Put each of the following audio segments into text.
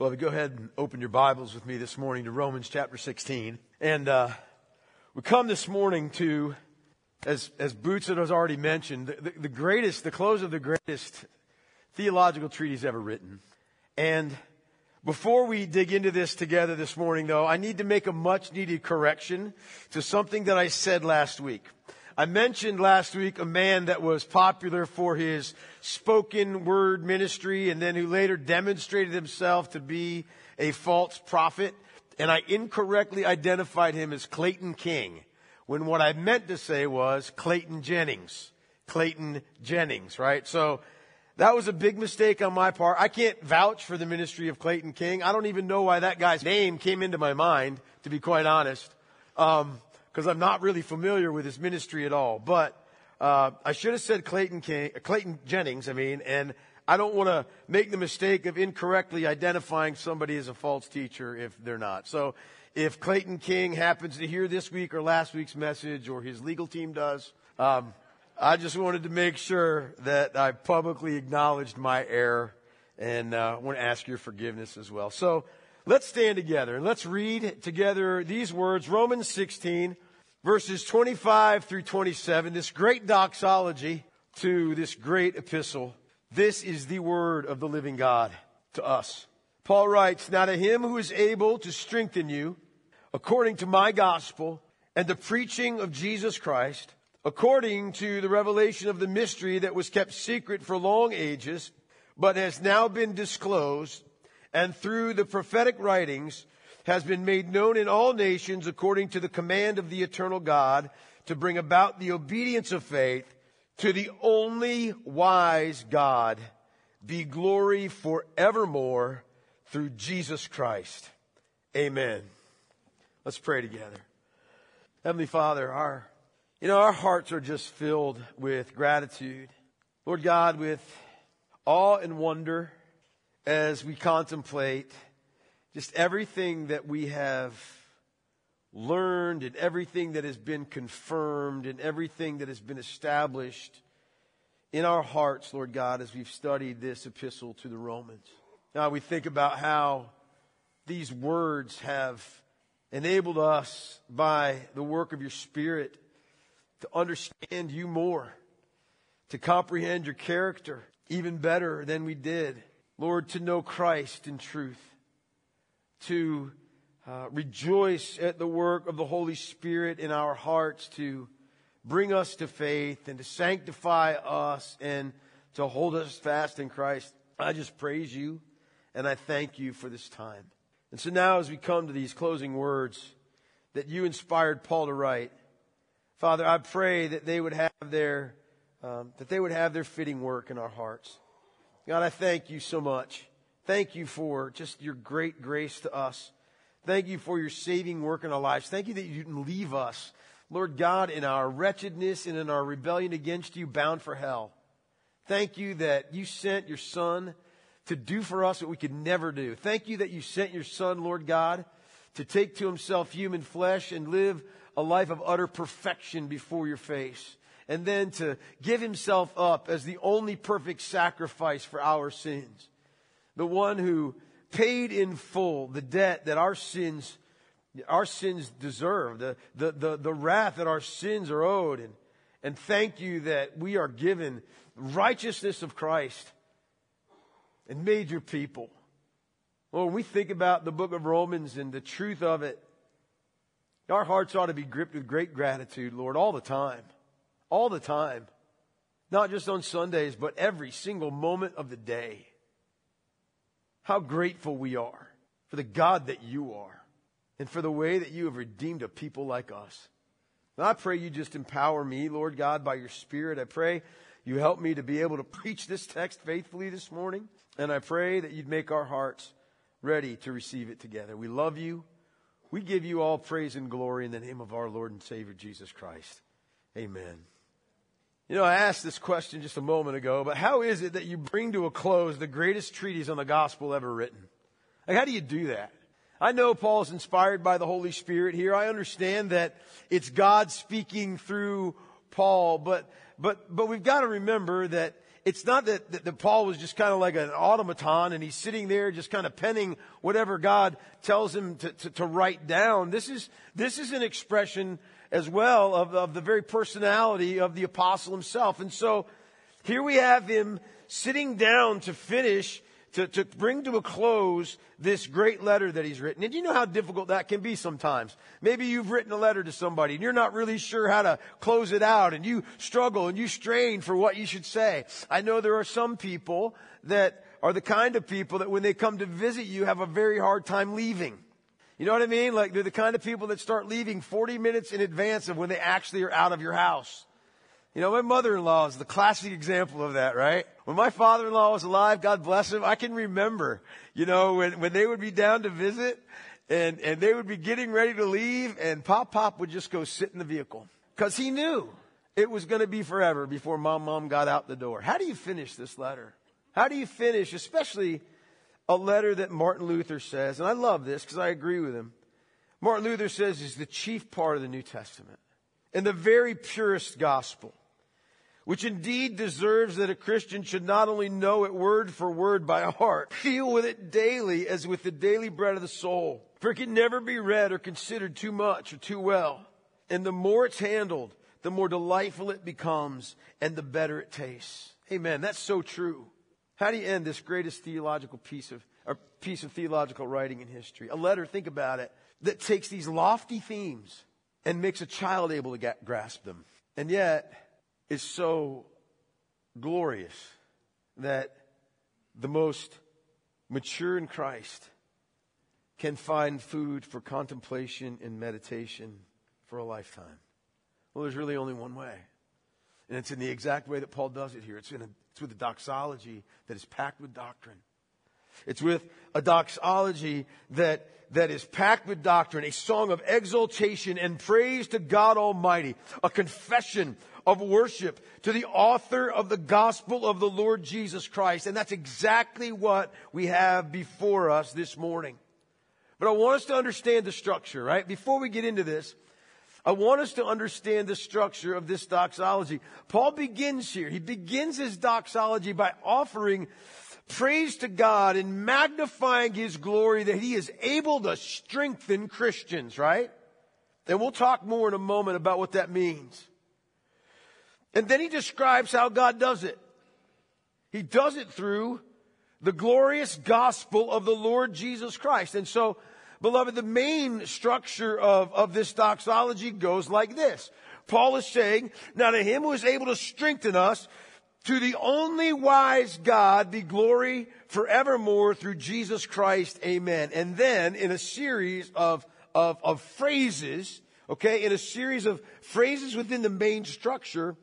Well, go ahead and open your Bibles with me this morning to Romans chapter 16. And uh, we come this morning to, as, as Boots has already mentioned, the, the, the greatest, the close of the greatest theological treatise ever written. And before we dig into this together this morning, though, I need to make a much needed correction to something that I said last week. I mentioned last week a man that was popular for his spoken word ministry and then who later demonstrated himself to be a false prophet. And I incorrectly identified him as Clayton King when what I meant to say was Clayton Jennings. Clayton Jennings, right? So that was a big mistake on my part. I can't vouch for the ministry of Clayton King. I don't even know why that guy's name came into my mind, to be quite honest. Um, because I'm not really familiar with his ministry at all. But uh, I should have said Clayton King, Clayton Jennings. I mean, and I don't want to make the mistake of incorrectly identifying somebody as a false teacher if they're not. So, if Clayton King happens to hear this week or last week's message, or his legal team does, um, I just wanted to make sure that I publicly acknowledged my error, and uh, want to ask your forgiveness as well. So. Let's stand together and let's read together these words, Romans 16, verses 25 through 27, this great doxology to this great epistle. This is the word of the living God to us. Paul writes, Now to him who is able to strengthen you, according to my gospel and the preaching of Jesus Christ, according to the revelation of the mystery that was kept secret for long ages, but has now been disclosed and through the prophetic writings has been made known in all nations according to the command of the eternal God to bring about the obedience of faith to the only wise God be glory forevermore through Jesus Christ. Amen. Let's pray together. Heavenly Father, our, you know, our hearts are just filled with gratitude. Lord God, with awe and wonder as we contemplate just everything that we have learned and everything that has been confirmed and everything that has been established in our hearts, Lord God, as we've studied this epistle to the Romans. Now we think about how these words have enabled us by the work of your Spirit to understand you more, to comprehend your character even better than we did. Lord, to know Christ in truth, to uh, rejoice at the work of the Holy Spirit in our hearts, to bring us to faith and to sanctify us and to hold us fast in Christ. I just praise you and I thank you for this time. And so now, as we come to these closing words that you inspired Paul to write, Father, I pray that they would have their um, that they would have their fitting work in our hearts. God, I thank you so much. Thank you for just your great grace to us. Thank you for your saving work in our lives. Thank you that you didn't leave us, Lord God, in our wretchedness and in our rebellion against you, bound for hell. Thank you that you sent your Son to do for us what we could never do. Thank you that you sent your Son, Lord God, to take to himself human flesh and live a life of utter perfection before your face and then to give himself up as the only perfect sacrifice for our sins. The one who paid in full the debt that our sins, our sins deserve, the, the, the, the wrath that our sins are owed. And, and thank you that we are given righteousness of Christ and made your people. Well, when we think about the book of Romans and the truth of it, our hearts ought to be gripped with great gratitude, Lord, all the time all the time. Not just on Sundays, but every single moment of the day. How grateful we are for the God that you are and for the way that you have redeemed a people like us. And I pray you just empower me, Lord God, by your Spirit. I pray you help me to be able to preach this text faithfully this morning. And I pray that you'd make our hearts ready to receive it together. We love you. We give you all praise and glory in the name of our Lord and Savior Jesus Christ. Amen. You know, I asked this question just a moment ago, but how is it that you bring to a close the greatest treatise on the gospel ever written? Like, how do you do that? I know Paul's inspired by the Holy Spirit here. I understand that it's God speaking through Paul, but, but, but we've got to remember that it's not that, that, that Paul was just kind of like an automaton and he's sitting there just kind of penning whatever God tells him to, to, to write down. This is, this is an expression as well of, of the very personality of the apostle himself. And so here we have him sitting down to finish to, to bring to a close this great letter that he's written. And you know how difficult that can be sometimes. Maybe you've written a letter to somebody and you're not really sure how to close it out and you struggle and you strain for what you should say. I know there are some people that are the kind of people that when they come to visit you have a very hard time leaving. You know what I mean? Like they're the kind of people that start leaving 40 minutes in advance of when they actually are out of your house. You know, my mother-in-law is the classic example of that, right? When my father-in-law was alive, God bless him, I can remember, you know, when, when they would be down to visit and, and they would be getting ready to leave and Pop Pop would just go sit in the vehicle. Cause he knew it was going to be forever before mom, mom got out the door. How do you finish this letter? How do you finish, especially a letter that Martin Luther says, and I love this because I agree with him. Martin Luther says is the chief part of the New Testament and the very purest gospel which indeed deserves that a Christian should not only know it word for word by heart, feel with it daily as with the daily bread of the soul. For it can never be read or considered too much or too well. And the more it's handled, the more delightful it becomes and the better it tastes. Amen. That's so true. How do you end this greatest theological piece of, or piece of theological writing in history? A letter, think about it, that takes these lofty themes and makes a child able to get, grasp them. And yet, is so glorious that the most mature in Christ can find food for contemplation and meditation for a lifetime. Well, there's really only one way. And it's in the exact way that Paul does it here. It's, in a, it's with a doxology that is packed with doctrine. It's with a doxology that, that is packed with doctrine, a song of exaltation and praise to God Almighty, a confession of worship to the author of the gospel of the Lord Jesus Christ. And that's exactly what we have before us this morning. But I want us to understand the structure, right? Before we get into this, I want us to understand the structure of this doxology. Paul begins here. He begins his doxology by offering praise to God and magnifying his glory that he is able to strengthen Christians, right? And we'll talk more in a moment about what that means. And then he describes how God does it. He does it through the glorious gospel of the Lord Jesus Christ. And so, beloved, the main structure of, of this doxology goes like this. Paul is saying, now to him who is able to strengthen us, to the only wise God be glory forevermore through Jesus Christ. Amen. And then in a series of, of, of phrases, okay, in a series of phrases within the main structure,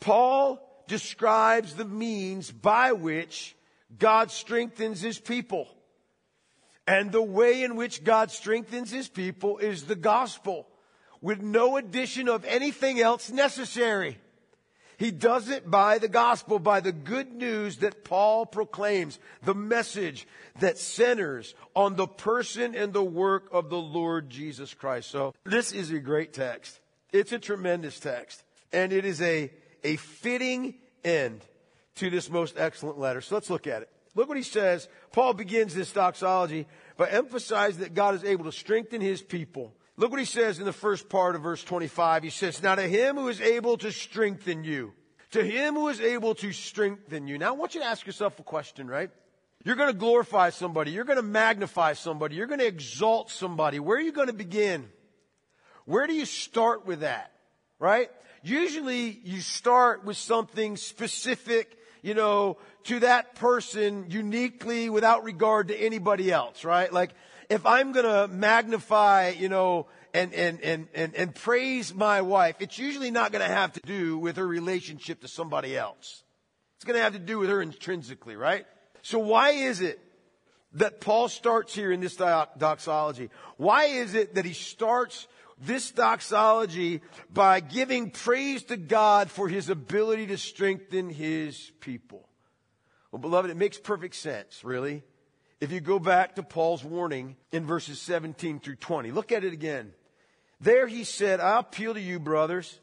Paul describes the means by which God strengthens his people. And the way in which God strengthens his people is the gospel with no addition of anything else necessary. He does it by the gospel, by the good news that Paul proclaims, the message that centers on the person and the work of the Lord Jesus Christ. So this is a great text. It's a tremendous text. And it is a a fitting end to this most excellent letter. So let's look at it. Look what he says. Paul begins this doxology by emphasizing that God is able to strengthen his people. Look what he says in the first part of verse 25. He says, Now to him who is able to strengthen you, to him who is able to strengthen you. Now I want you to ask yourself a question, right? You're going to glorify somebody. You're going to magnify somebody. You're going to exalt somebody. Where are you going to begin? Where do you start with that? Right? usually you start with something specific, you know, to that person uniquely without regard to anybody else, right? Like, if I'm gonna magnify, you know, and, and, and, and, and praise my wife, it's usually not gonna have to do with her relationship to somebody else. It's gonna have to do with her intrinsically, right? So why is it that Paul starts here in this doxology? Why is it that he starts this doxology by giving praise to God for his ability to strengthen his people. Well, beloved, it makes perfect sense, really. If you go back to Paul's warning in verses 17 through 20, look at it again. There he said, I appeal to you, brothers,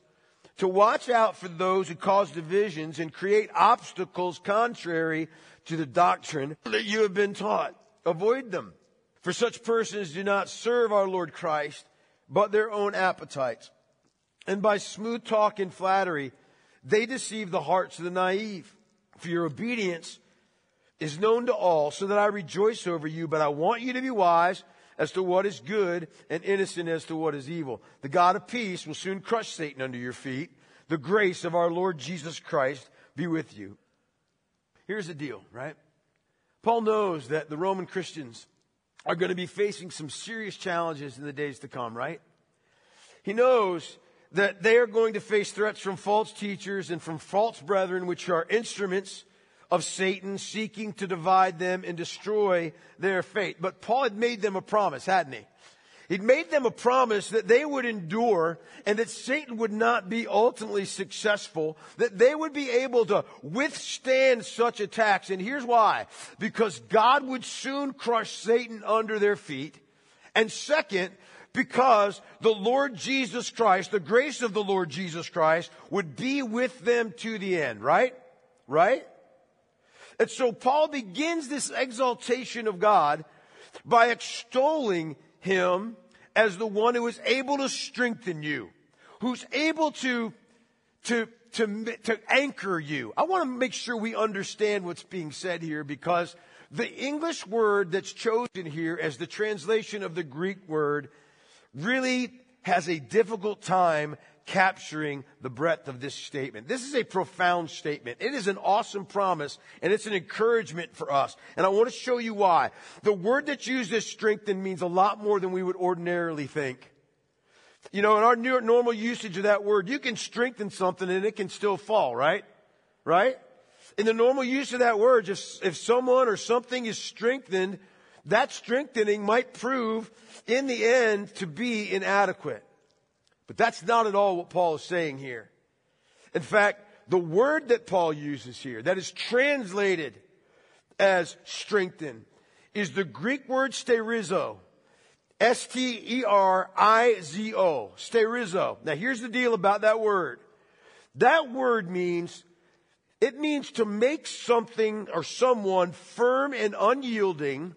to watch out for those who cause divisions and create obstacles contrary to the doctrine that you have been taught. Avoid them. For such persons do not serve our Lord Christ, but their own appetites. And by smooth talk and flattery, they deceive the hearts of the naive. For your obedience is known to all, so that I rejoice over you, but I want you to be wise as to what is good and innocent as to what is evil. The God of peace will soon crush Satan under your feet. The grace of our Lord Jesus Christ be with you. Here's the deal, right? Paul knows that the Roman Christians are going to be facing some serious challenges in the days to come, right? He knows that they are going to face threats from false teachers and from false brethren, which are instruments of Satan seeking to divide them and destroy their faith. But Paul had made them a promise, hadn't he? He'd made them a promise that they would endure and that Satan would not be ultimately successful, that they would be able to withstand such attacks. And here's why. Because God would soon crush Satan under their feet. And second, because the Lord Jesus Christ, the grace of the Lord Jesus Christ would be with them to the end, right? Right? And so Paul begins this exaltation of God by extolling him as the one who is able to strengthen you, who's able to, to, to, to anchor you. I want to make sure we understand what's being said here because the English word that's chosen here as the translation of the Greek word really has a difficult time capturing the breadth of this statement. This is a profound statement. It is an awesome promise and it's an encouragement for us. And I want to show you why. The word that's used as strengthen means a lot more than we would ordinarily think. You know, in our normal usage of that word, you can strengthen something and it can still fall, right? Right? In the normal use of that word, just if someone or something is strengthened, that strengthening might prove in the end to be inadequate. But that's not at all what Paul is saying here. In fact, the word that Paul uses here, that is translated as strengthen, is the Greek word sterizo. S-T-E-R-I-Z-O. Sterizo. Now here's the deal about that word. That word means, it means to make something or someone firm and unyielding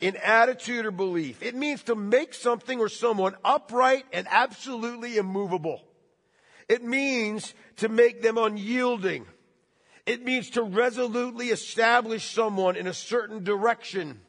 in attitude or belief. It means to make something or someone upright and absolutely immovable. It means to make them unyielding. It means to resolutely establish someone in a certain direction.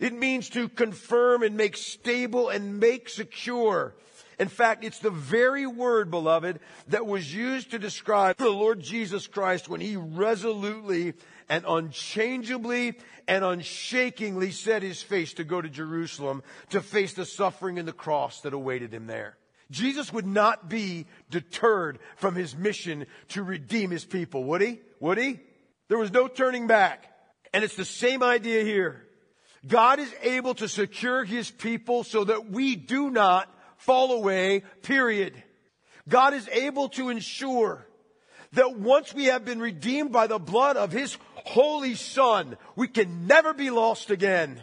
It means to confirm and make stable and make secure. In fact, it's the very word, beloved, that was used to describe the Lord Jesus Christ when he resolutely and unchangeably and unshakingly set his face to go to Jerusalem to face the suffering and the cross that awaited him there. Jesus would not be deterred from his mission to redeem his people, would he? Would he? There was no turning back. And it's the same idea here. God is able to secure his people so that we do not fall away, period. God is able to ensure that once we have been redeemed by the blood of his holy son. We can never be lost again.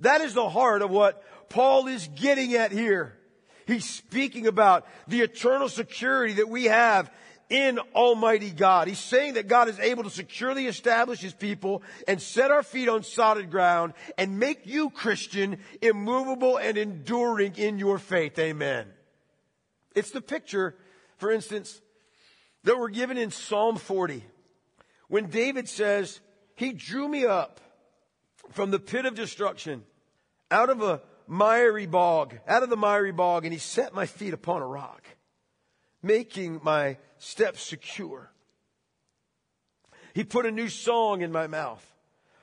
That is the heart of what Paul is getting at here. He's speaking about the eternal security that we have in Almighty God. He's saying that God is able to securely establish His people and set our feet on solid ground and make you, Christian, immovable and enduring in your faith. Amen. It's the picture, for instance, that we're given in Psalm 40 when David says, He drew me up from the pit of destruction, out of a miry bog, out of the miry bog, and He set my feet upon a rock, making my steps secure. He put a new song in my mouth,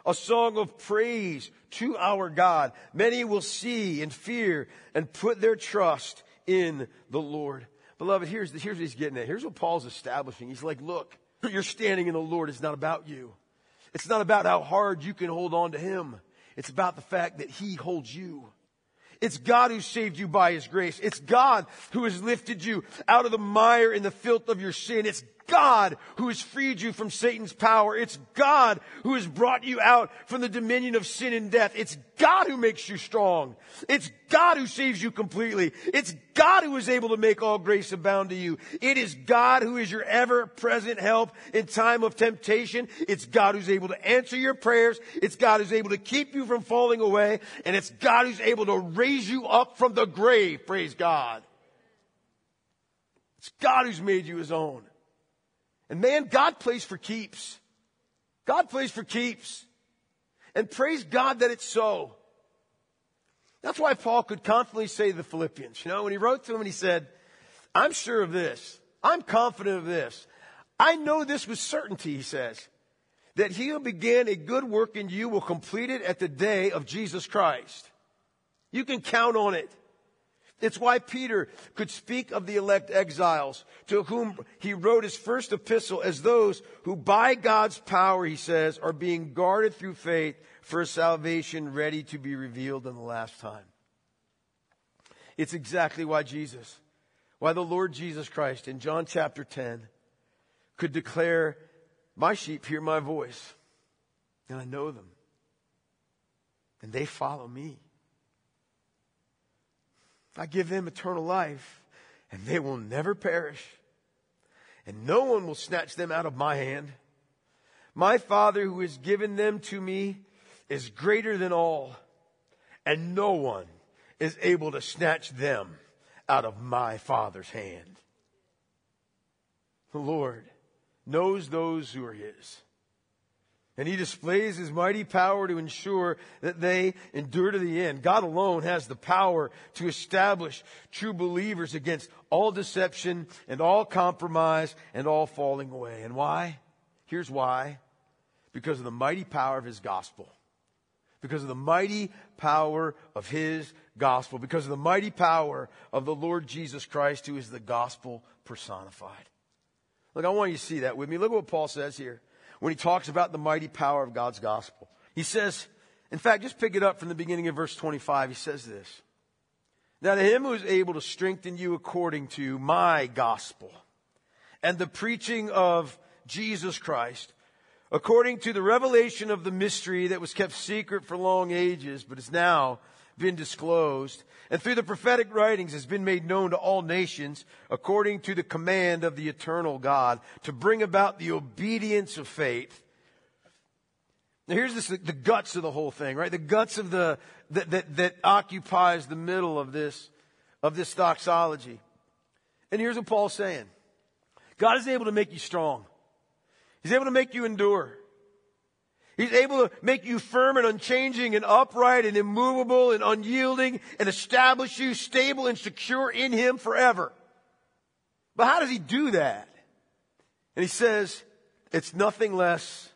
a song of praise to our God. Many will see and fear and put their trust in the Lord. Beloved, here's, the, here's what he's getting at. Here's what Paul's establishing. He's like, look, Your standing in the Lord is not about you. It's not about how hard you can hold on to Him. It's about the fact that He holds you. It's God who saved you by His grace. It's God who has lifted you out of the mire and the filth of your sin. It's God who has freed you from Satan's power. It's God who has brought you out from the dominion of sin and death. It's God who makes you strong. It's God who saves you completely. It's God who is able to make all grace abound to you. It is God who is your ever present help in time of temptation. It's God who's able to answer your prayers. It's God who's able to keep you from falling away. And it's God who's able to raise you up from the grave. Praise God. It's God who's made you his own. And man, God plays for keeps. God plays for keeps. And praise God that it's so. That's why Paul could confidently say to the Philippians, you know, when he wrote to them and he said, I'm sure of this. I'm confident of this. I know this with certainty, he says, that he who began a good work in you will complete it at the day of Jesus Christ. You can count on it. It's why Peter could speak of the elect exiles to whom he wrote his first epistle as those who by God's power, he says, are being guarded through faith for salvation ready to be revealed in the last time. It's exactly why Jesus, why the Lord Jesus Christ in John chapter 10 could declare, my sheep hear my voice and I know them and they follow me. I give them eternal life, and they will never perish, and no one will snatch them out of my hand. My Father who has given them to me is greater than all, and no one is able to snatch them out of my Father's hand. The Lord knows those who are His. And he displays his mighty power to ensure that they endure to the end. God alone has the power to establish true believers against all deception and all compromise and all falling away. And why? Here's why. Because of the mighty power of his gospel. Because of the mighty power of his gospel. Because of the mighty power of the Lord Jesus Christ, who is the gospel personified. Look, I want you to see that with me. Look at what Paul says here when he talks about the mighty power of God's gospel. He says, in fact, just pick it up from the beginning of verse 25. He says this. Now to him who is able to strengthen you according to my gospel and the preaching of Jesus Christ, according to the revelation of the mystery that was kept secret for long ages, but is now been disclosed, and through the prophetic writings has been made known to all nations according to the command of the eternal God to bring about the obedience of faith. Now here's this, the guts of the whole thing, right? The guts of the, that, that, that occupies the middle of this, of this doxology. And here's what Paul's saying. God is able to make you strong. He's able to make you endure. He's able to make you firm and unchanging and upright and immovable and unyielding and establish you stable and secure in Him forever. But how does He do that? And He says, it's nothing less,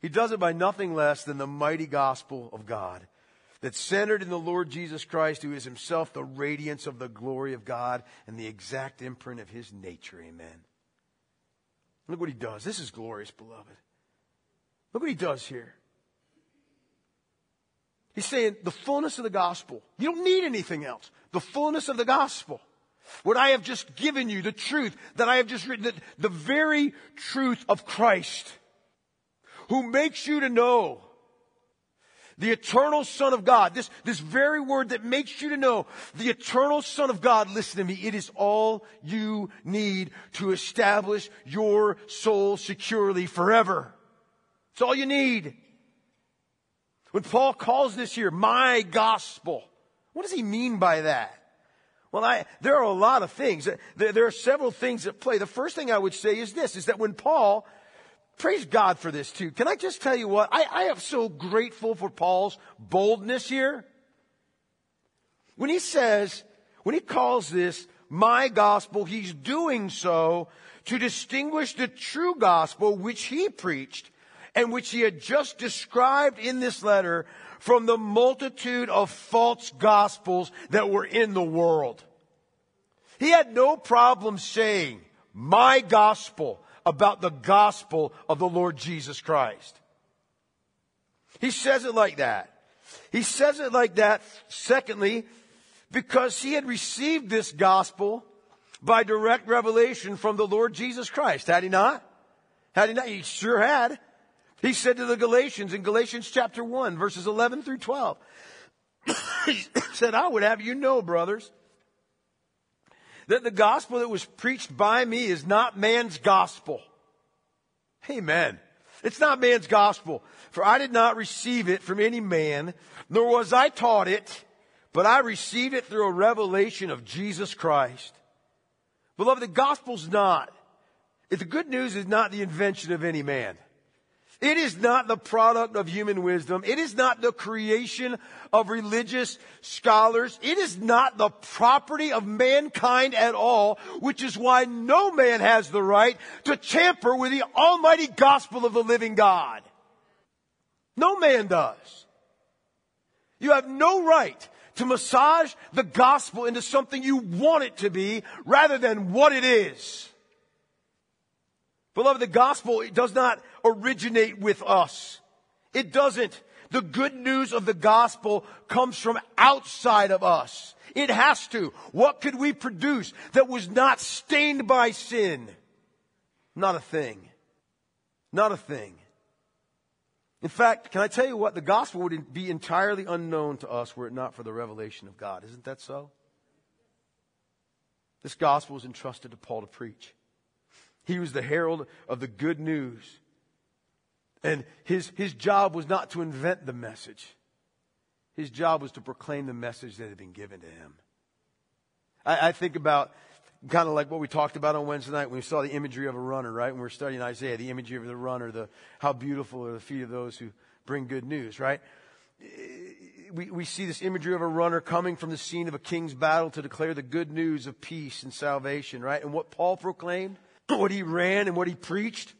He does it by nothing less than the mighty gospel of God that's centered in the Lord Jesus Christ, who is Himself the radiance of the glory of God and the exact imprint of His nature. Amen. Look what He does. This is glorious, beloved. Look what he does here. He's saying the fullness of the gospel. You don't need anything else. The fullness of the gospel. What I have just given you, the truth that I have just written, the, the very truth of Christ, who makes you to know the eternal Son of God, this, this very word that makes you to know the eternal Son of God, listen to me, it is all you need to establish your soul securely forever. It's all you need. When Paul calls this here my gospel, what does he mean by that? Well, I, there are a lot of things. There, there, are several things at play. The first thing I would say is this, is that when Paul, praise God for this too. Can I just tell you what? I, I am so grateful for Paul's boldness here. When he says, when he calls this my gospel, he's doing so to distinguish the true gospel which he preached and which he had just described in this letter from the multitude of false gospels that were in the world. He had no problem saying, my gospel about the gospel of the Lord Jesus Christ. He says it like that. He says it like that, secondly, because he had received this gospel by direct revelation from the Lord Jesus Christ. Had he not? Had he not? He sure had. He said to the Galatians in Galatians chapter 1, verses 11 through 12, he said, I would have you know, brothers, that the gospel that was preached by me is not man's gospel. Amen. It's not man's gospel. For I did not receive it from any man, nor was I taught it, but I received it through a revelation of Jesus Christ. Beloved, the gospel's not, if the good news is not the invention of any man. It is not the product of human wisdom. It is not the creation of religious scholars. It is not the property of mankind at all, which is why no man has the right to tamper with the almighty gospel of the living God. No man does. You have no right to massage the gospel into something you want it to be rather than what it is. Beloved, the gospel does not originate with us. It doesn't. The good news of the gospel comes from outside of us. It has to. What could we produce that was not stained by sin? Not a thing. Not a thing. In fact, can I tell you what? The gospel would be entirely unknown to us were it not for the revelation of God. Isn't that so? This gospel was entrusted to Paul to preach. He was the herald of the good news. And his, his job was not to invent the message. His job was to proclaim the message that had been given to him. I, I think about kind of like what we talked about on Wednesday night when we saw the imagery of a runner, right? When we are studying Isaiah, the imagery of the runner, the how beautiful are the feet of those who bring good news, right? We, we see this imagery of a runner coming from the scene of a king's battle to declare the good news of peace and salvation, right? And what Paul proclaimed what he ran and what he preached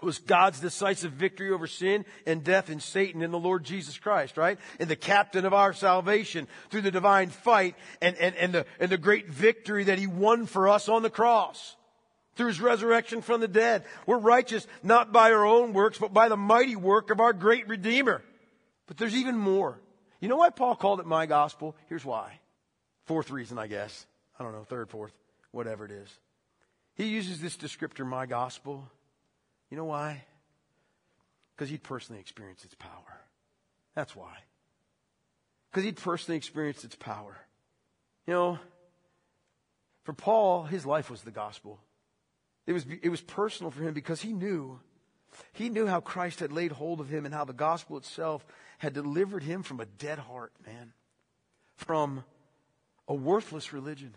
was God's decisive victory over sin and death and Satan in the Lord Jesus Christ, right? And the captain of our salvation through the divine fight and, and, and, the, and the great victory that he won for us on the cross through his resurrection from the dead. We're righteous not by our own works, but by the mighty work of our great Redeemer. But there's even more. You know why Paul called it my gospel? Here's why. Fourth reason, I guess. I don't know, third, fourth, whatever it is. He uses this descriptor, my gospel. You know why? Because he'd personally experienced its power. That's why. Because he'd personally experienced its power. You know, for Paul, his life was the gospel. It was, it was personal for him because he knew, he knew how Christ had laid hold of him and how the gospel itself had delivered him from a dead heart, man. From a worthless religion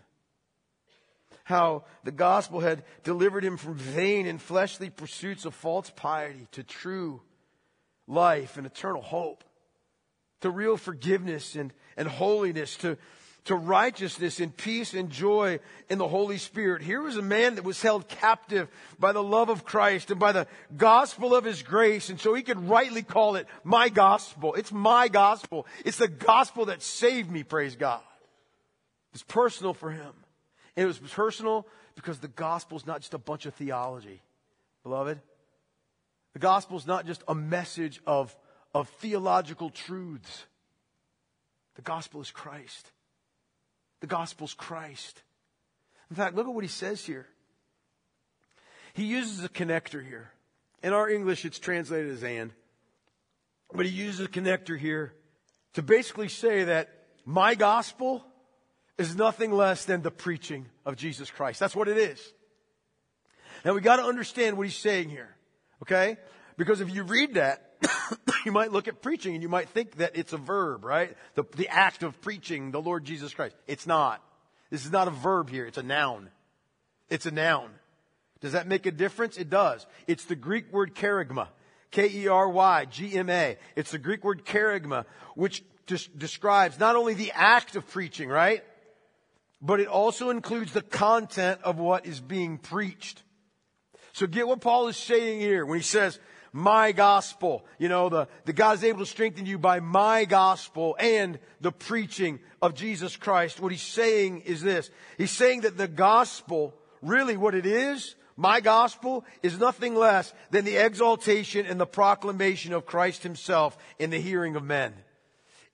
how the gospel had delivered him from vain and fleshly pursuits of false piety to true life and eternal hope, to real forgiveness and, and holiness, to, to righteousness and peace and joy in the Holy Spirit. Here was a man that was held captive by the love of Christ and by the gospel of his grace. And so he could rightly call it my gospel. It's my gospel. It's the gospel that saved me, praise God. It's personal for him. And it was personal because the gospel is not just a bunch of theology, beloved. The gospel is not just a message of, of theological truths. The gospel is Christ. The gospel is Christ. In fact, look at what he says here. He uses a connector here. In our English, it's translated as and. But he uses a connector here to basically say that my gospel is nothing less than the preaching of Jesus Christ. That's what it is. Now we got to understand what he's saying here. Okay? Because if you read that, you might look at preaching and you might think that it's a verb, right? The, the act of preaching the Lord Jesus Christ. It's not. This is not a verb here. It's a noun. It's a noun. Does that make a difference? It does. It's the Greek word kerygma. K-E-R-Y-G-M-A. It's the Greek word kerygma, which just describes not only the act of preaching, right? But it also includes the content of what is being preached. So get what Paul is saying here when he says, my gospel. You know, the, the God is able to strengthen you by my gospel and the preaching of Jesus Christ. What he's saying is this. He's saying that the gospel, really what it is, my gospel is nothing less than the exaltation and the proclamation of Christ himself in the hearing of men.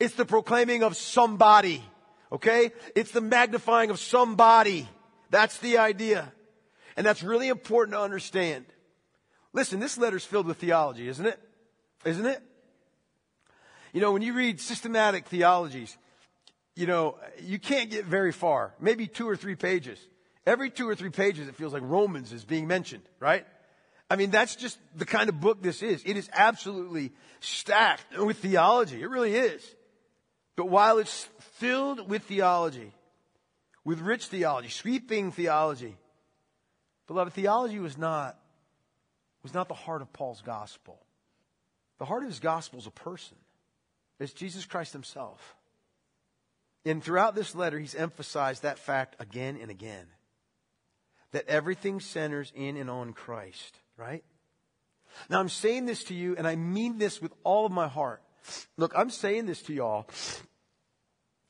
It's the proclaiming of somebody. Okay? It's the magnifying of somebody That's the idea. And that's really important to understand. Listen, this letter's filled with theology, isn't it? Isn't it? You know, when you read systematic theologies, you know, you can't get very far. Maybe two or three pages. Every two or three pages, it feels like Romans is being mentioned, right? I mean, that's just the kind of book this is. It is absolutely stacked with theology. It really is. But while it's filled with theology, with rich theology, sweeping theology, beloved, theology was not, was not the heart of Paul's gospel. The heart of his gospel is a person. It's Jesus Christ himself. And throughout this letter, he's emphasized that fact again and again. That everything centers in and on Christ, right? Now I'm saying this to you, and I mean this with all of my heart. Look, I'm saying this to y'all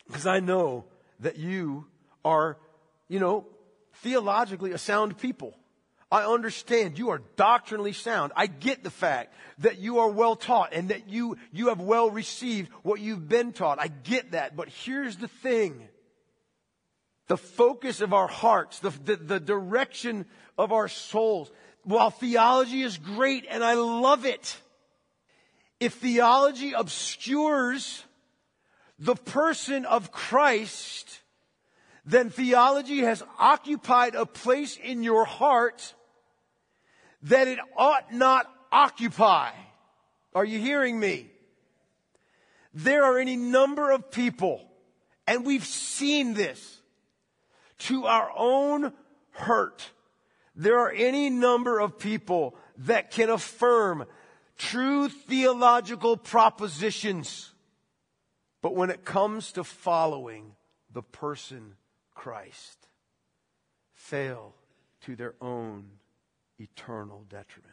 because I know that you are, you know, theologically a sound people. I understand you are doctrinally sound. I get the fact that you are well taught and that you, you have well received what you've been taught. I get that. But here's the thing. The focus of our hearts, the, the, the direction of our souls. While theology is great and I love it, if theology obscures the person of Christ, then theology has occupied a place in your heart that it ought not occupy. Are you hearing me? There are any number of people, and we've seen this to our own hurt. There are any number of people that can affirm true theological propositions. But when it comes to following the person Christ, fail to their own eternal detriment.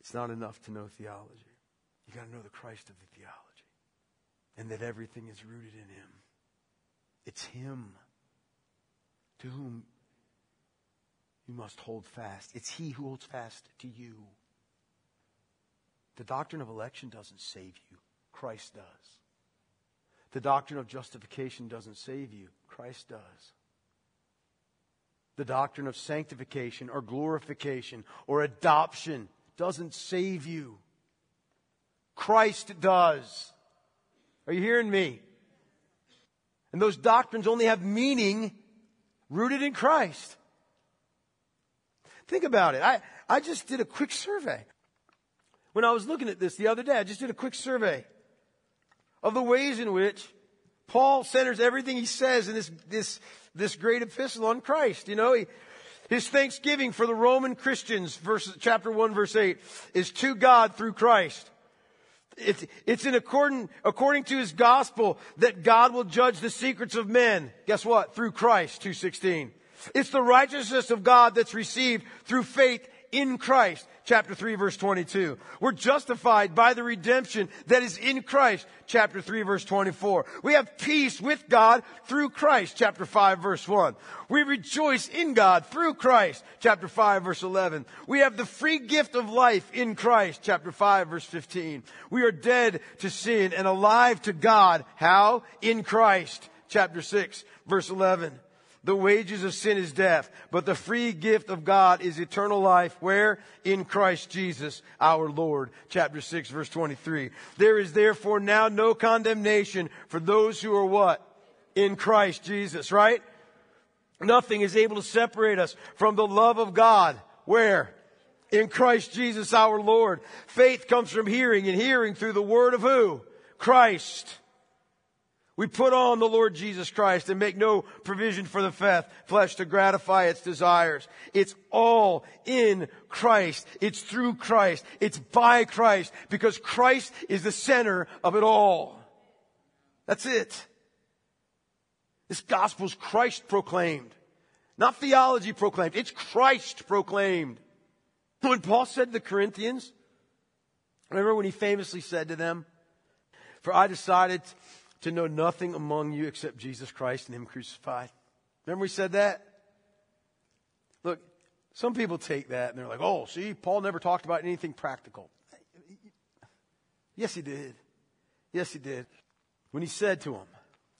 It's not enough to know theology. You got to know the Christ of the theology and that everything is rooted in Him. It's Him to whom you must hold fast. It's He who holds fast to you. The doctrine of election doesn't save you, Christ does. The doctrine of justification doesn't save you, Christ does the doctrine of sanctification or glorification or adoption doesn't save you. Christ does. Are you hearing me? And those doctrines only have meaning rooted in Christ. Think about it. I, I just did a quick survey. When I was looking at this the other day, I just did a quick survey of the ways in which Paul centers everything he says in this, this this great epistle on Christ. You know, he, his thanksgiving for the Roman Christians, verse, chapter 1, verse 8, is to God through Christ. It's, it's in according, according to his gospel that God will judge the secrets of men. Guess what? Through Christ, 216. It's the righteousness of God that's received through faith in Christ chapter 3 verse 22. We're justified by the redemption that is in Christ, chapter 3 verse 24. We have peace with God through Christ, chapter 5 verse 1. We rejoice in God through Christ, chapter 5 verse 11. We have the free gift of life in Christ, chapter 5 verse 15. We are dead to sin and alive to God. How? In Christ, chapter 6 verse 11. The wages of sin is death, but the free gift of God is eternal life. Where? In Christ Jesus, our Lord. Chapter 6, verse 23. There is therefore now no condemnation for those who are what? In Christ Jesus, right? Nothing is able to separate us from the love of God. Where? In Christ Jesus, our Lord. Faith comes from hearing, and hearing through the word of who? Christ. We put on the Lord Jesus Christ and make no provision for the flesh to gratify its desires. It's all in Christ. It's through Christ. It's by Christ because Christ is the center of it all. That's it. This gospel is Christ proclaimed. Not theology proclaimed. It's Christ proclaimed. When Paul said to the Corinthians, remember when he famously said to them, For I decided to know nothing among you except Jesus Christ and Him crucified. Remember we said that? Look, some people take that and they're like, oh, see, Paul never talked about anything practical. Yes, he did. Yes, he did. When he said to them,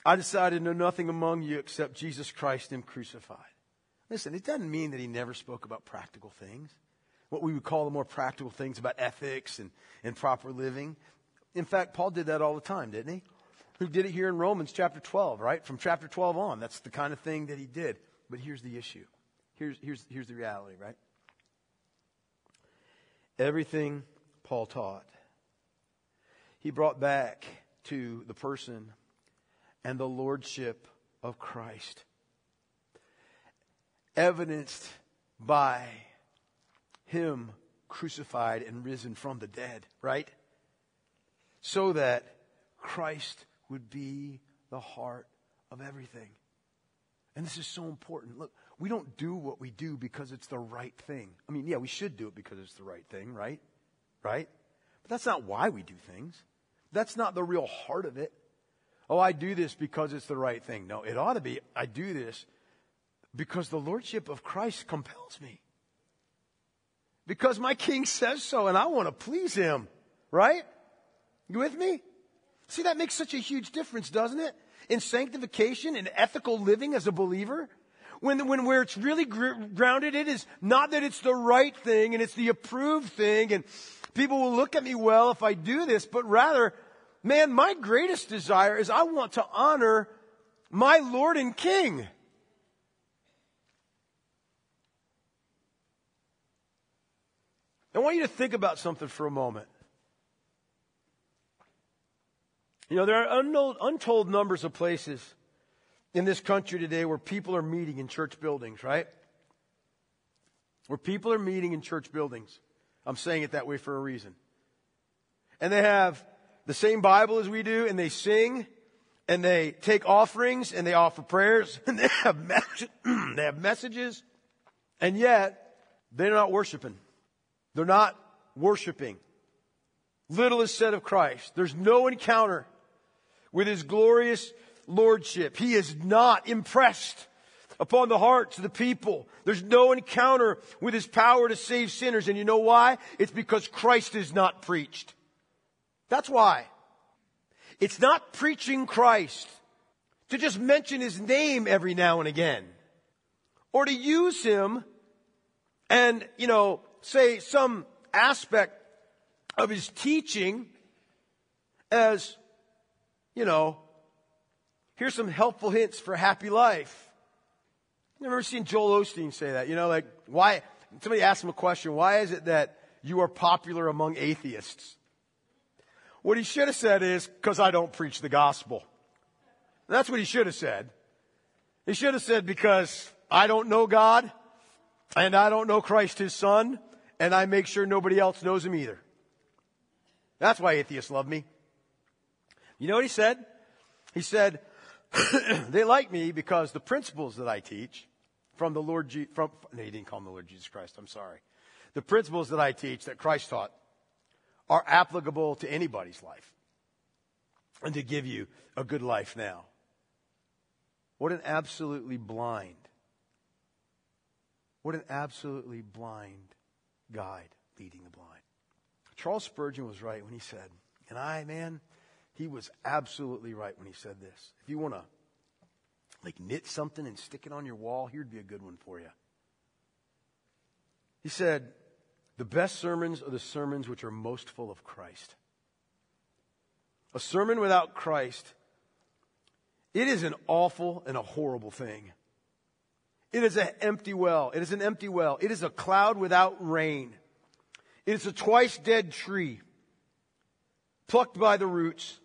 I decided to know nothing among you except Jesus Christ and Him crucified. Listen, it doesn't mean that he never spoke about practical things, what we would call the more practical things about ethics and, and proper living. In fact, Paul did that all the time, didn't he? He did it here in Romans chapter 12, right? From chapter 12 on. That's the kind of thing that he did. But here's the issue. Here's, here's, here's the reality, right? Everything Paul taught, he brought back to the person and the lordship of Christ, evidenced by him crucified and risen from the dead, right? So that Christ would be the heart of everything. And this is so important. Look, we don't do what we do because it's the right thing. I mean, yeah, we should do it because it's the right thing, right? Right? But that's not why we do things. That's not the real heart of it. Oh, I do this because it's the right thing. No, it ought to be, I do this because the Lordship of Christ compels me. Because my King says so and I want to please Him. Right? You with me? See, that makes such a huge difference, doesn't it? In sanctification and ethical living as a believer. When, when where it's really gr- grounded, it is not that it's the right thing and it's the approved thing and people will look at me well if I do this, but rather, man, my greatest desire is I want to honor my Lord and King. I want you to think about something for a moment. You know, there are untold numbers of places in this country today where people are meeting in church buildings, right? Where people are meeting in church buildings. I'm saying it that way for a reason. And they have the same Bible as we do, and they sing, and they take offerings, and they offer prayers, and they have, they have messages, and yet they're not worshiping. They're not worshiping. Little is said of Christ. There's no encounter with his glorious lordship. He is not impressed upon the hearts of the people. There's no encounter with his power to save sinners. And you know why? It's because Christ is not preached. That's why. It's not preaching Christ to just mention his name every now and again or to use him and, you know, say some aspect of his teaching as you know, here's some helpful hints for a happy life. I've never seen Joel Osteen say that. You know, like, why, somebody asked him a question, why is it that you are popular among atheists? What he should have said is, because I don't preach the gospel. That's what he should have said. He should have said, because I don't know God, and I don't know Christ his son, and I make sure nobody else knows him either. That's why atheists love me. You know what he said? He said, they like me because the principles that I teach from the Lord, from, no, he didn't call him the Lord Jesus Christ, I'm sorry. The principles that I teach that Christ taught are applicable to anybody's life and to give you a good life now. What an absolutely blind, what an absolutely blind guide leading the blind. Charles Spurgeon was right when he said, and I, man, he was absolutely right when he said this. If you want to like knit something and stick it on your wall, here'd be a good one for you. He said, the best sermons are the sermons which are most full of Christ. A sermon without Christ, it is an awful and a horrible thing. It is an empty well. It is an empty well. It is a cloud without rain. It is a twice dead tree plucked by the roots.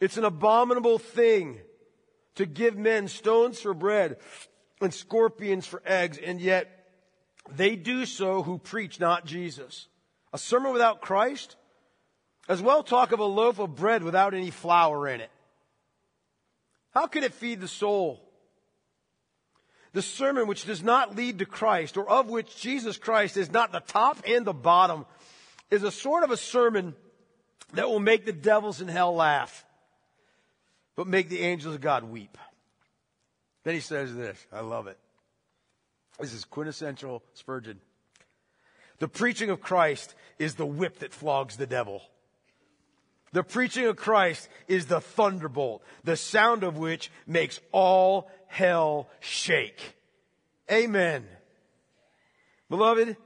It's an abominable thing to give men stones for bread and scorpions for eggs, and yet they do so who preach not Jesus. A sermon without Christ? As well talk of a loaf of bread without any flour in it. How can it feed the soul? The sermon which does not lead to Christ, or of which Jesus Christ is not the top and the bottom, is a sort of a sermon that will make the devils in hell laugh but make the angels of God weep. Then he says this. I love it. This is quintessential Spurgeon. The preaching of Christ is the whip that flogs the devil. The preaching of Christ is the thunderbolt, the sound of which makes all hell shake. Amen. Beloved,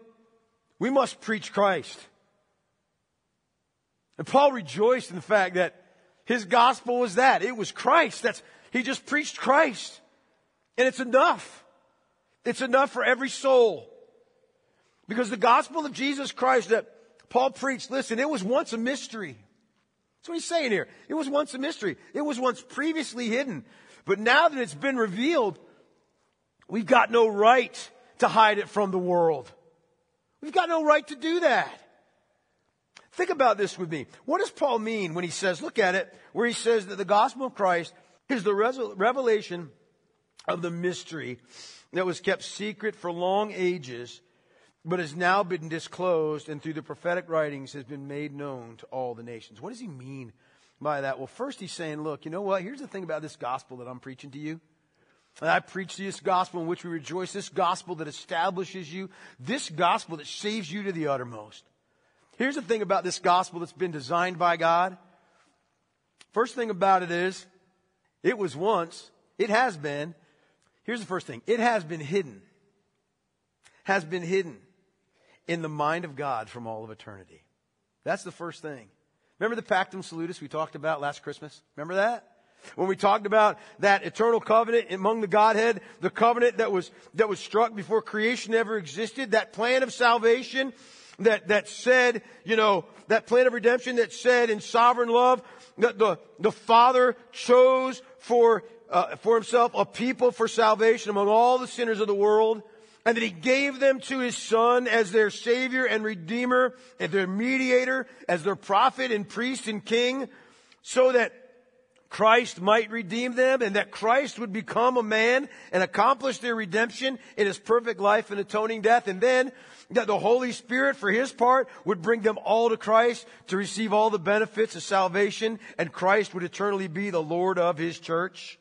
we must preach Christ. And Paul rejoiced in the fact that his gospel was that. It was Christ. That's, he just preached Christ. And it's enough. It's enough for every soul. Because the gospel of Jesus Christ that Paul preached, listen, it was once a mystery. That's what he's saying here. It was once a mystery. It was once previously hidden. But now that it's been revealed, we've got no right to hide it from the world. We've got no right to do that. Think about this with me. What does Paul mean when he says, look at it, where he says that the gospel of Christ is the revelation of the mystery that was kept secret for long ages, but has now been disclosed and through the prophetic writings has been made known to all the nations. What does he mean by that? Well, first he's saying, look, you know what? Here's the thing about this gospel that I'm preaching to you. And I preach this gospel in which we rejoice, this gospel that establishes you, this gospel that saves you to the uttermost. Here's the thing about this gospel that's been designed by God. First thing about it is, it was once, it has been. Here's the first thing it has been hidden. Has been hidden in the mind of God from all of eternity. That's the first thing. Remember the Pactum Salutis we talked about last Christmas? Remember that? When we talked about that eternal covenant among the Godhead, the covenant that was, that was struck before creation ever existed, that plan of salvation that, that said, you know, that plan of redemption that said in sovereign love that the, the Father chose for, uh, for himself a people for salvation among all the sinners of the world and that he gave them to his son as their savior and redeemer, as their mediator, as their prophet and priest and king, so that Christ might redeem them and that Christ would become a man and accomplish their redemption in his perfect life and atoning death. And then that the Holy Spirit, for his part, would bring them all to Christ to receive all the benefits of salvation, and Christ would eternally be the Lord of his church.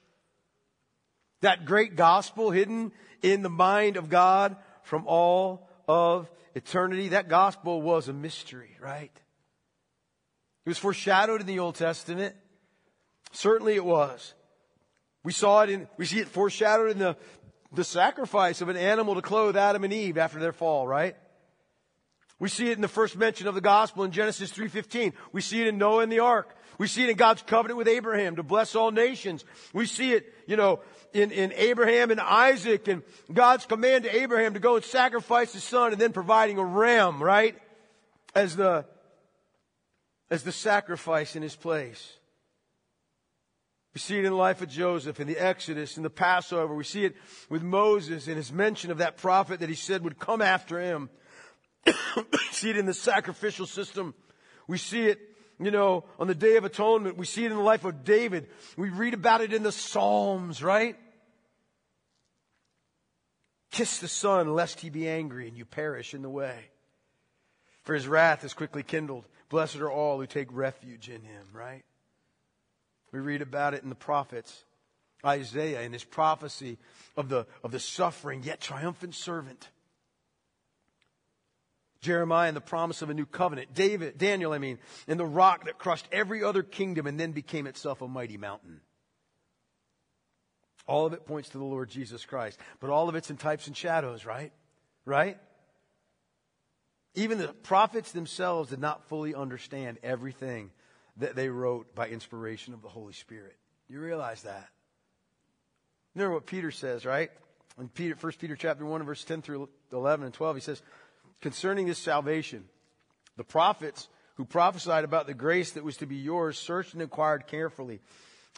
That great gospel hidden in the mind of God from all of eternity, that gospel was a mystery, right? It was foreshadowed in the Old Testament. Certainly it was. We saw it in, we see it foreshadowed in the, the sacrifice of an animal to clothe Adam and Eve after their fall, right? We see it in the first mention of the gospel in Genesis 3:15. We see it in Noah and the ark. We see it in God's covenant with Abraham to bless all nations. We see it, you know, in, in Abraham and Isaac and God's command to Abraham to go and sacrifice his son and then providing a ram, right? As the, as the sacrifice in his place. We see it in the life of Joseph, in the Exodus, in the Passover. We see it with Moses in his mention of that prophet that he said would come after him. see it in the sacrificial system. We see it, you know, on the Day of Atonement. We see it in the life of David. We read about it in the Psalms, right? Kiss the Son, lest he be angry and you perish in the way. For his wrath is quickly kindled. Blessed are all who take refuge in him, right? We read about it in the prophets. Isaiah in his prophecy of the, of the suffering yet triumphant servant. Jeremiah in the promise of a new covenant. David, Daniel, I mean, in the rock that crushed every other kingdom and then became itself a mighty mountain. All of it points to the Lord Jesus Christ, but all of it's in types and shadows, right? Right? Even the prophets themselves did not fully understand everything that they wrote by inspiration of the Holy Spirit. You realize that? Remember what Peter says, right? In Peter, 1 Peter chapter 1, verse 10 through 11 and 12, he says, concerning this salvation, the prophets who prophesied about the grace that was to be yours searched and inquired carefully,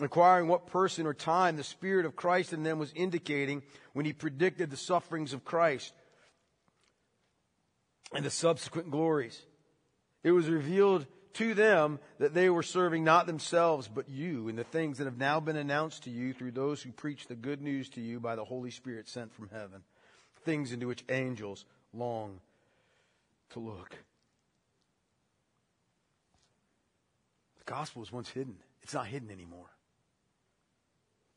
inquiring what person or time the Spirit of Christ in them was indicating when he predicted the sufferings of Christ and the subsequent glories. It was revealed to them that they were serving not themselves but you in the things that have now been announced to you through those who preach the good news to you by the Holy Spirit sent from heaven, things into which angels long to look. The gospel was once hidden. It's not hidden anymore.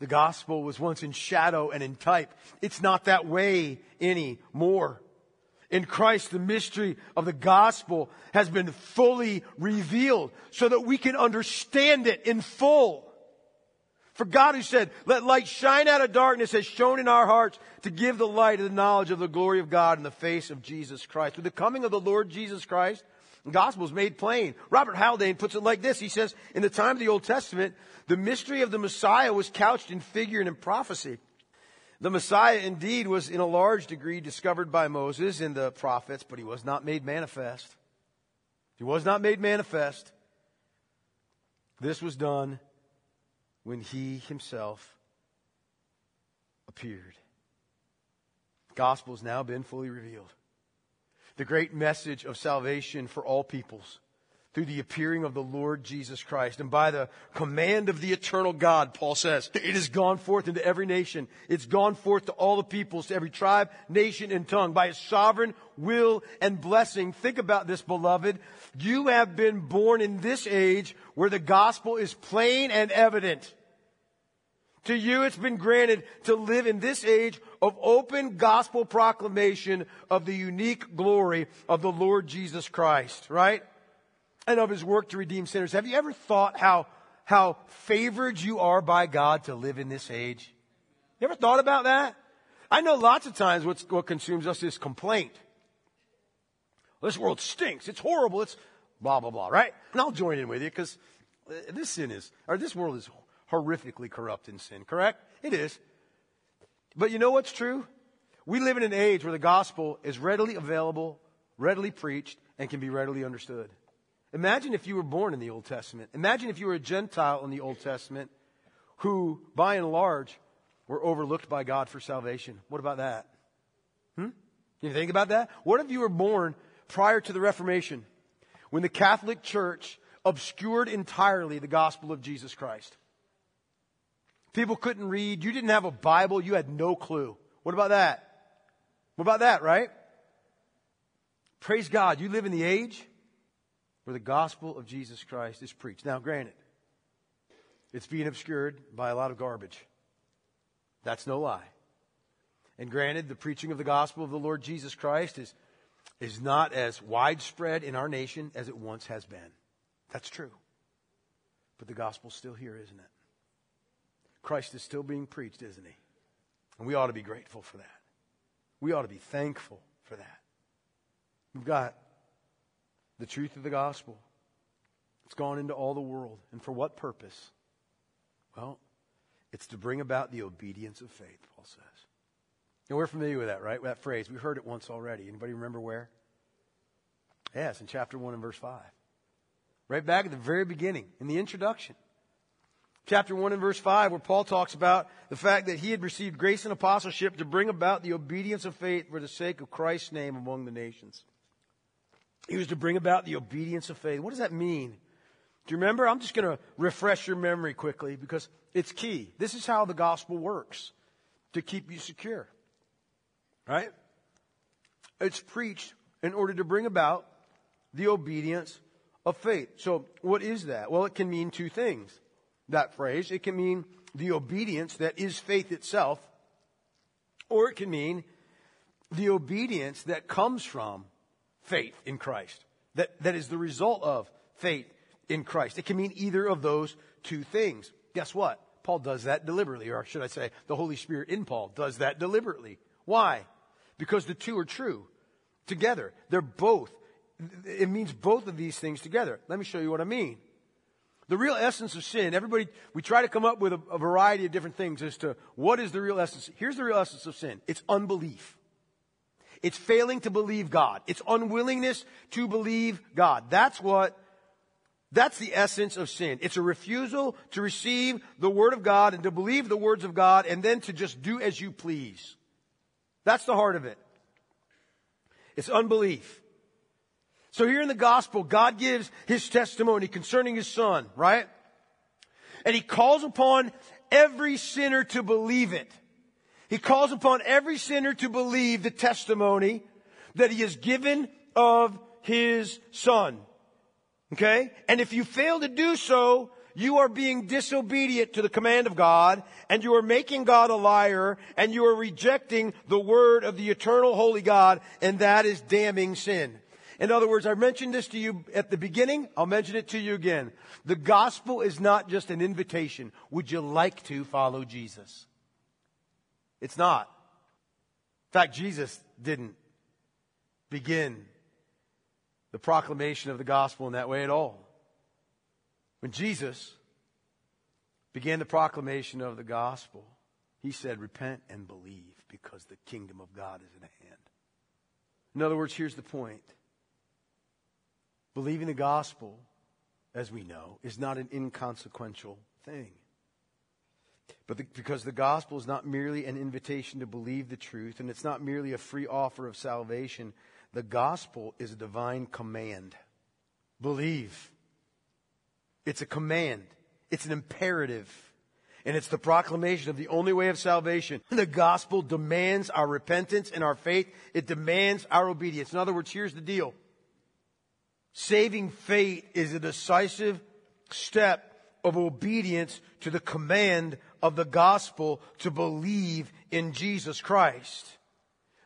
The gospel was once in shadow and in type. It's not that way anymore. In Christ, the mystery of the gospel has been fully revealed so that we can understand it in full. For God who said, let light shine out of darkness has shone in our hearts to give the light of the knowledge of the glory of God in the face of Jesus Christ. With the coming of the Lord Jesus Christ, the gospel is made plain. Robert Haldane puts it like this. He says, in the time of the Old Testament, the mystery of the Messiah was couched in figure and in prophecy. The Messiah indeed was in a large degree discovered by Moses and the prophets, but he was not made manifest. He was not made manifest. This was done when he himself appeared. The gospel has now been fully revealed. The great message of salvation for all peoples through the appearing of the Lord Jesus Christ. And by the command of the eternal God, Paul says, it has gone forth into every nation. It's gone forth to all the peoples, to every tribe, nation, and tongue by his sovereign will and blessing. Think about this, beloved. You have been born in this age where the gospel is plain and evident. To you, it's been granted to live in this age of open gospel proclamation of the unique glory of the Lord Jesus Christ, right? And of his work to redeem sinners. Have you ever thought how, how favored you are by God to live in this age? You ever thought about that? I know lots of times what consumes us is complaint. This world stinks. It's horrible. It's blah, blah, blah, right? And I'll join in with you because uh, this sin is, or this world is horrifically corrupt in sin, correct? It is. But you know what's true? We live in an age where the gospel is readily available, readily preached, and can be readily understood. Imagine if you were born in the Old Testament. Imagine if you were a Gentile in the Old Testament who, by and large, were overlooked by God for salvation. What about that? Hmm? You think about that? What if you were born prior to the Reformation when the Catholic Church obscured entirely the gospel of Jesus Christ? People couldn't read. You didn't have a Bible. You had no clue. What about that? What about that, right? Praise God. You live in the age where the gospel of Jesus Christ is preached. Now, granted, it's being obscured by a lot of garbage. That's no lie. And granted, the preaching of the gospel of the Lord Jesus Christ is, is not as widespread in our nation as it once has been. That's true. But the gospel's still here, isn't it? Christ is still being preached, isn't he? And we ought to be grateful for that. We ought to be thankful for that. We've got the truth of the gospel. It's gone into all the world. And for what purpose? Well, it's to bring about the obedience of faith, Paul says. And we're familiar with that, right? With that phrase. We heard it once already. Anybody remember where? Yes, in chapter 1 and verse 5. Right back at the very beginning, in the introduction chapter 1 and verse 5, where Paul talks about the fact that he had received grace and apostleship to bring about the obedience of faith for the sake of Christ's name among the nations. He was to bring about the obedience of faith. What does that mean? Do you remember? I'm just going to refresh your memory quickly because it's key. This is how the gospel works to keep you secure. Right? It's preached in order to bring about the obedience of faith. So, what is that? Well, it can mean two things that phrase. It can mean the obedience that is faith itself, or it can mean the obedience that comes from faith in Christ, that, that is the result of faith in Christ. It can mean either of those two things. Guess what? Paul does that deliberately, or should I say, the Holy Spirit in Paul does that deliberately. Why? Because the two are true together. They're both, it means both of these things together. Let me show you what I mean. The real essence of sin, everybody, we try to come up with a, a, variety of different things as to what is the real essence. Here's the real essence of sin. It's unbelief. It's failing to believe God. It's unwillingness to believe God. That's what, that's the essence of sin. It's a refusal to receive the Word of God and to believe the words of God and then to just do as you please. That's the heart of it. It's unbelief. So here in the gospel, God gives his testimony concerning his son, right? And he calls upon every sinner to believe it. He calls upon every sinner to believe the testimony that he has given of his son. Okay? And if you fail to do so, you are being disobedient to the command of God, and you are making God a liar, and you are rejecting the word of the eternal holy God, and that is damning sin. In other words, I mentioned this to you at the beginning. I'll mention it to you again. The gospel is not just an invitation. Would you like to follow Jesus? It's not. In fact, Jesus didn't begin the proclamation of the gospel in that way at all. When Jesus began the proclamation of the gospel, he said, Repent and believe because the kingdom of God is at hand. In other words, here's the point believing the gospel, as we know, is not an inconsequential thing. But the, because the gospel is not merely an invitation to believe the truth, and it's not merely a free offer of salvation, the gospel is a divine command. Believe. It's a command. It's an imperative. And it's the proclamation of the only way of salvation. The gospel demands our repentance and our faith. It demands our obedience. In other words, here's the deal. Saving faith is a decisive step of obedience to the command of the gospel to believe in Jesus Christ.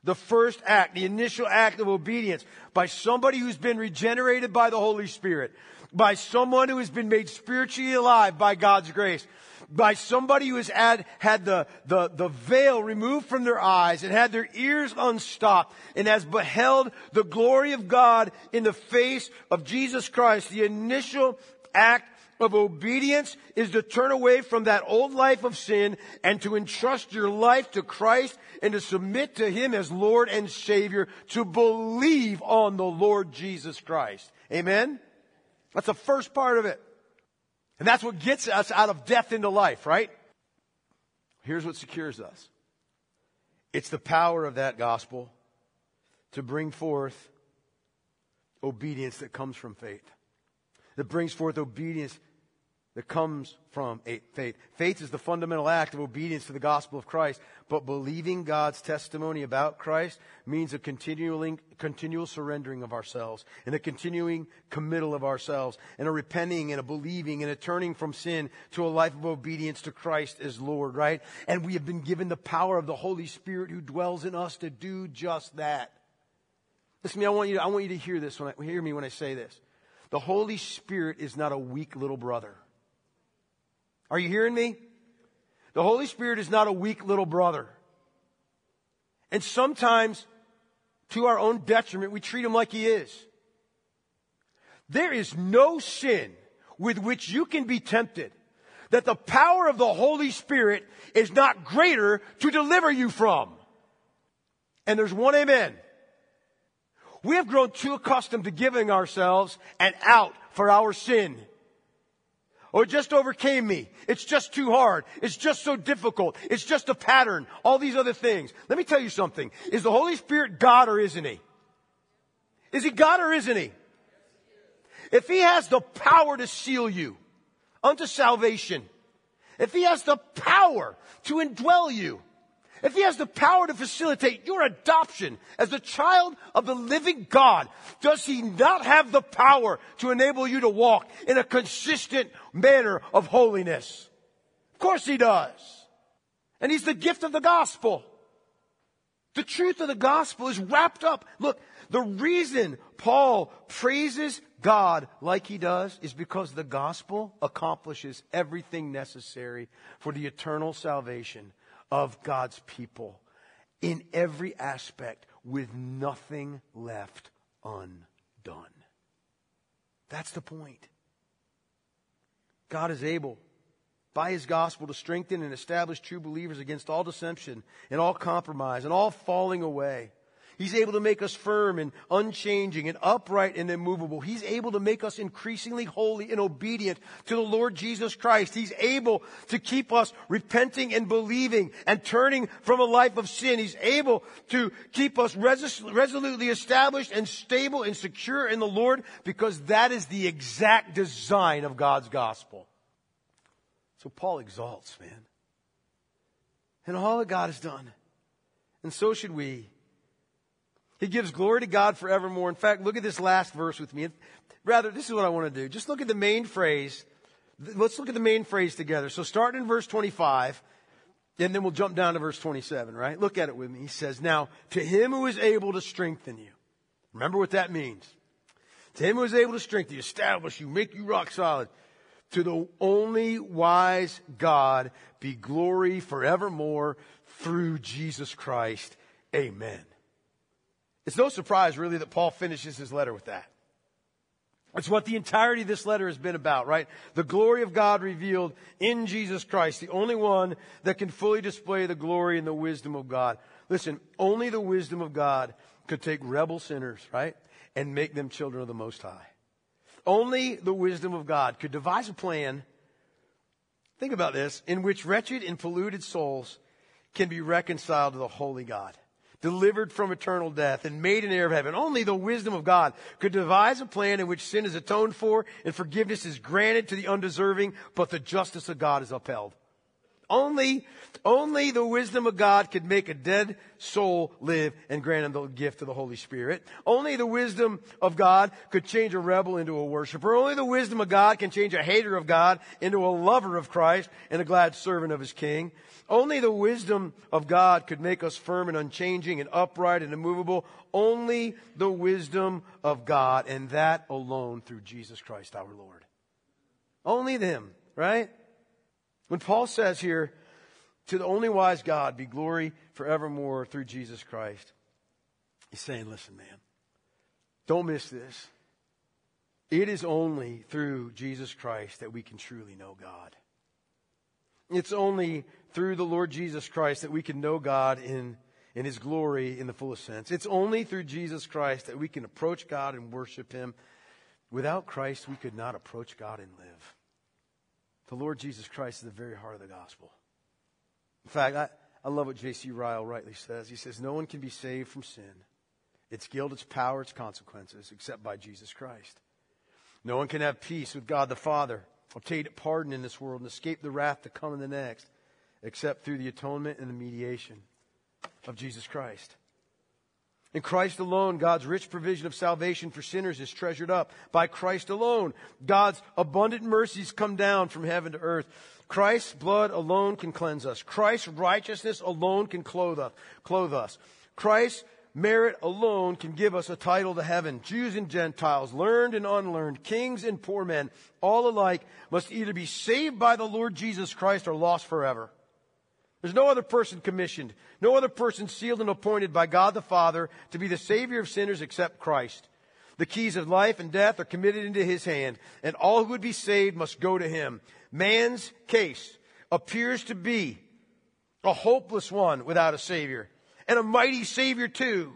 The first act, the initial act of obedience by somebody who's been regenerated by the Holy Spirit, by someone who has been made spiritually alive by God's grace, by somebody who has had, had the, the, the veil removed from their eyes and had their ears unstopped and has beheld the glory of God in the face of Jesus Christ. The initial act of obedience is to turn away from that old life of sin and to entrust your life to Christ and to submit to Him as Lord and Savior, to believe on the Lord Jesus Christ. Amen? That's the first part of it. And that's what gets us out of death into life, right? Here's what secures us. It's the power of that gospel to bring forth obedience that comes from faith. That brings forth obedience that comes from faith. Faith is the fundamental act of obedience to the gospel of Christ, but believing God's testimony about Christ means a continuing, continual surrendering of ourselves and a continuing committal of ourselves and a repenting and a believing and a turning from sin to a life of obedience to Christ as Lord, right? And we have been given the power of the Holy Spirit who dwells in us to do just that. Listen to me, I want you to, I want you to hear this when I, hear me when I say this. The Holy Spirit is not a weak little brother. Are you hearing me? The Holy Spirit is not a weak little brother. And sometimes, to our own detriment, we treat him like he is. There is no sin with which you can be tempted that the power of the Holy Spirit is not greater to deliver you from. And there's one amen. We have grown too accustomed to giving ourselves an out for our sin. Oh, it just overcame me. It's just too hard. It's just so difficult. It's just a pattern. All these other things. Let me tell you something. Is the Holy Spirit God or isn't He? Is He God or isn't He? If He has the power to seal you unto salvation, if He has the power to indwell you, if he has the power to facilitate your adoption as a child of the living God, does he not have the power to enable you to walk in a consistent manner of holiness? Of course he does. And he's the gift of the gospel. The truth of the gospel is wrapped up. Look, the reason Paul praises God like he does is because the gospel accomplishes everything necessary for the eternal salvation of God's people in every aspect with nothing left undone. That's the point. God is able by his gospel to strengthen and establish true believers against all deception and all compromise and all falling away. He's able to make us firm and unchanging and upright and immovable. He's able to make us increasingly holy and obedient to the Lord Jesus Christ. He's able to keep us repenting and believing and turning from a life of sin. He's able to keep us resolutely established and stable and secure in the Lord because that is the exact design of God's gospel. So Paul exalts, man. And all that God has done. And so should we. He gives glory to God forevermore. In fact, look at this last verse with me. Rather, this is what I want to do. Just look at the main phrase. Let's look at the main phrase together. So start in verse 25, and then we'll jump down to verse 27, right? Look at it with me. He says, Now, to him who is able to strengthen you. Remember what that means. To him who is able to strengthen you, establish you, make you rock solid. To the only wise God be glory forevermore through Jesus Christ. Amen. It's no surprise, really, that Paul finishes his letter with that. It's what the entirety of this letter has been about, right? The glory of God revealed in Jesus Christ, the only one that can fully display the glory and the wisdom of God. Listen, only the wisdom of God could take rebel sinners, right? And make them children of the Most High. Only the wisdom of God could devise a plan, think about this, in which wretched and polluted souls can be reconciled to the holy God delivered from eternal death, and made an heir of heaven. Only the wisdom of God could devise a plan in which sin is atoned for and forgiveness is granted to the undeserving, but the justice of God is upheld. Only, only the wisdom of God could make a dead soul live and grant him the gift of the Holy Spirit. Only the wisdom of God could change a rebel into a worshiper. Only the wisdom of God can change a hater of God into a lover of Christ and a glad servant of his king. Only the wisdom of God could make us firm and unchanging and upright and immovable. Only the wisdom of God and that alone through Jesus Christ our Lord. Only them, right? When Paul says here, to the only wise God be glory forevermore through Jesus Christ, he's saying, listen, man, don't miss this. It is only through Jesus Christ that we can truly know God. It's only through the Lord Jesus Christ that we can know God in, in His glory in the fullest sense. It's only through Jesus Christ that we can approach God and worship Him. Without Christ, we could not approach God and live. The Lord Jesus Christ is the very heart of the gospel. In fact, I, I love what J.C. Ryle rightly says. He says, No one can be saved from sin, its guilt, its power, its consequences, except by Jesus Christ. No one can have peace with God the Father, obtain pardon in this world, and escape the wrath to come in the next, except through the atonement and the mediation of Jesus Christ. In Christ alone, God's rich provision of salvation for sinners is treasured up. By Christ alone, God's abundant mercies come down from heaven to earth. Christ's blood alone can cleanse us. Christ's righteousness alone can clothe us. Christ's merit alone can give us a title to heaven. Jews and Gentiles, learned and unlearned, kings and poor men, all alike must either be saved by the Lord Jesus Christ or lost forever. There's no other person commissioned, no other person sealed and appointed by God the Father to be the Savior of sinners except Christ. The keys of life and death are committed into His hand, and all who would be saved must go to Him. Man's case appears to be a hopeless one without a Savior, and a mighty Savior too.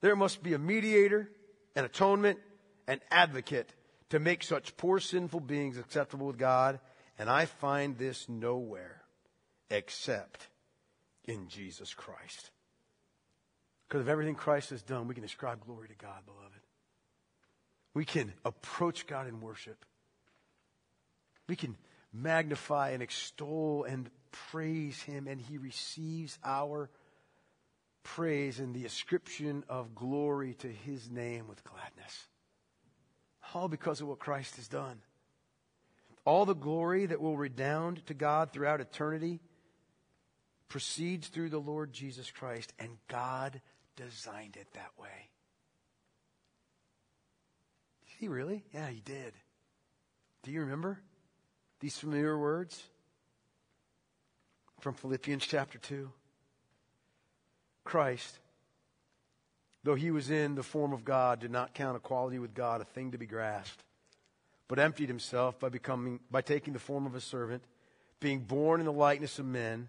There must be a mediator, an atonement, an advocate to make such poor sinful beings acceptable with God, and I find this nowhere except in Jesus Christ. Because of everything Christ has done, we can ascribe glory to God, beloved. We can approach God in worship. We can magnify and extol and praise Him, and He receives our praise and the ascription of glory to His name with gladness. All because of what Christ has done. All the glory that will redound to God throughout eternity proceeds through the Lord Jesus Christ, and God designed it that way. Did he really? Yeah, he did. Do you remember these familiar words from Philippians chapter 2? Christ, though he was in the form of God, did not count equality with God a thing to be grasped, but emptied himself by becoming by taking the form of a servant, being born in the likeness of men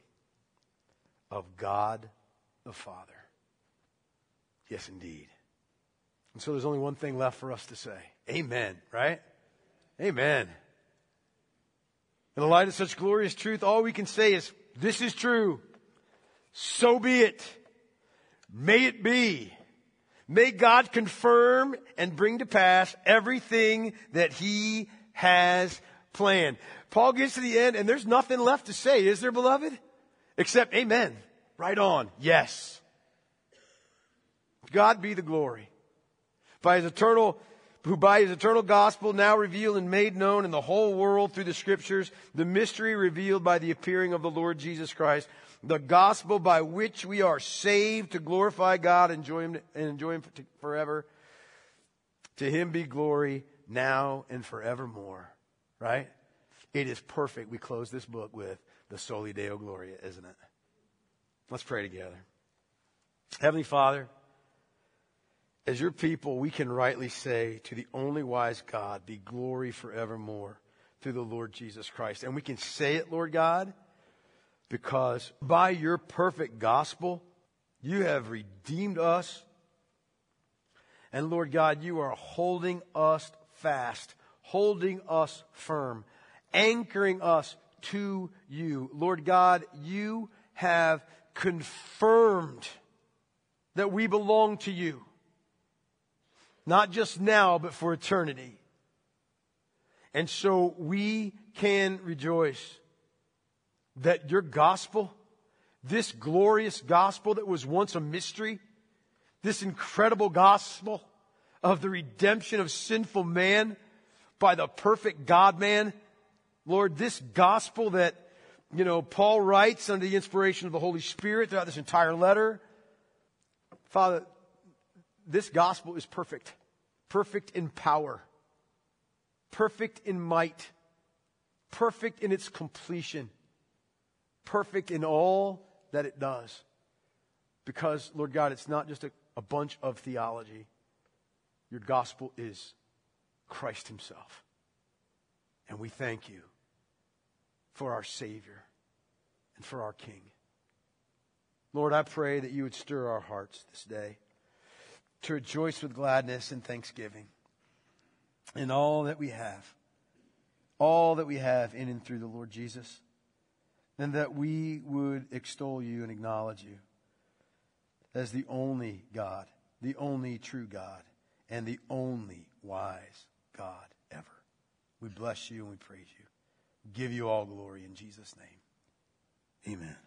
of God the Father. Yes, indeed. And so there's only one thing left for us to say Amen, right? Amen. In the light of such glorious truth, all we can say is, This is true. So be it. May it be. May God confirm and bring to pass everything that he has planned. Paul gets to the end and there's nothing left to say, is there, beloved? Except amen. Right on. Yes. God be the glory. By his eternal who by his eternal gospel now revealed and made known in the whole world through the scriptures the mystery revealed by the appearing of the Lord Jesus Christ, the gospel by which we are saved to glorify God and enjoy him, and enjoy him forever. To him be glory now and forevermore. Right? It is perfect. We close this book with the Soli Deo Gloria, isn't it? Let's pray together. Heavenly Father, as your people, we can rightly say to the only wise God, be glory forevermore through the Lord Jesus Christ. And we can say it, Lord God, because by your perfect gospel, you have redeemed us. And Lord God, you are holding us fast, holding us firm, anchoring us to you. Lord God, you have confirmed that we belong to you. Not just now, but for eternity. And so we can rejoice that your gospel, this glorious gospel that was once a mystery, this incredible gospel of the redemption of sinful man by the perfect God man, Lord, this gospel that, you know, Paul writes under the inspiration of the Holy Spirit throughout this entire letter, Father, this gospel is perfect. Perfect in power. Perfect in might. Perfect in its completion. Perfect in all that it does. Because, Lord God, it's not just a, a bunch of theology. Your gospel is Christ Himself. And we thank you for our Savior and for our King. Lord, I pray that you would stir our hearts this day to rejoice with gladness and thanksgiving in all that we have, all that we have in and through the Lord Jesus, and that we would extol you and acknowledge you as the only God, the only true God, and the only wise God ever. We bless you and we praise you. Give you all glory in Jesus' name. Amen.